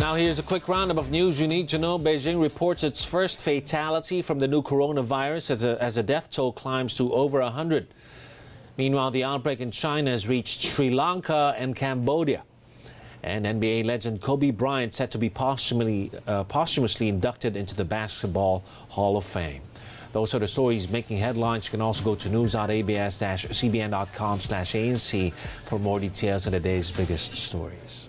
Now, here's a quick roundup of news you need to know. Beijing reports its first fatality from the new coronavirus as, a, as the death toll climbs to over 100. Meanwhile, the outbreak in China has reached Sri Lanka and Cambodia. And NBA legend Kobe Bryant set to be posthumously, uh, posthumously inducted into the Basketball Hall of Fame. Those are the stories making headlines. You can also go to news.abs-cbn.com slash ANC for more details on the day's biggest stories.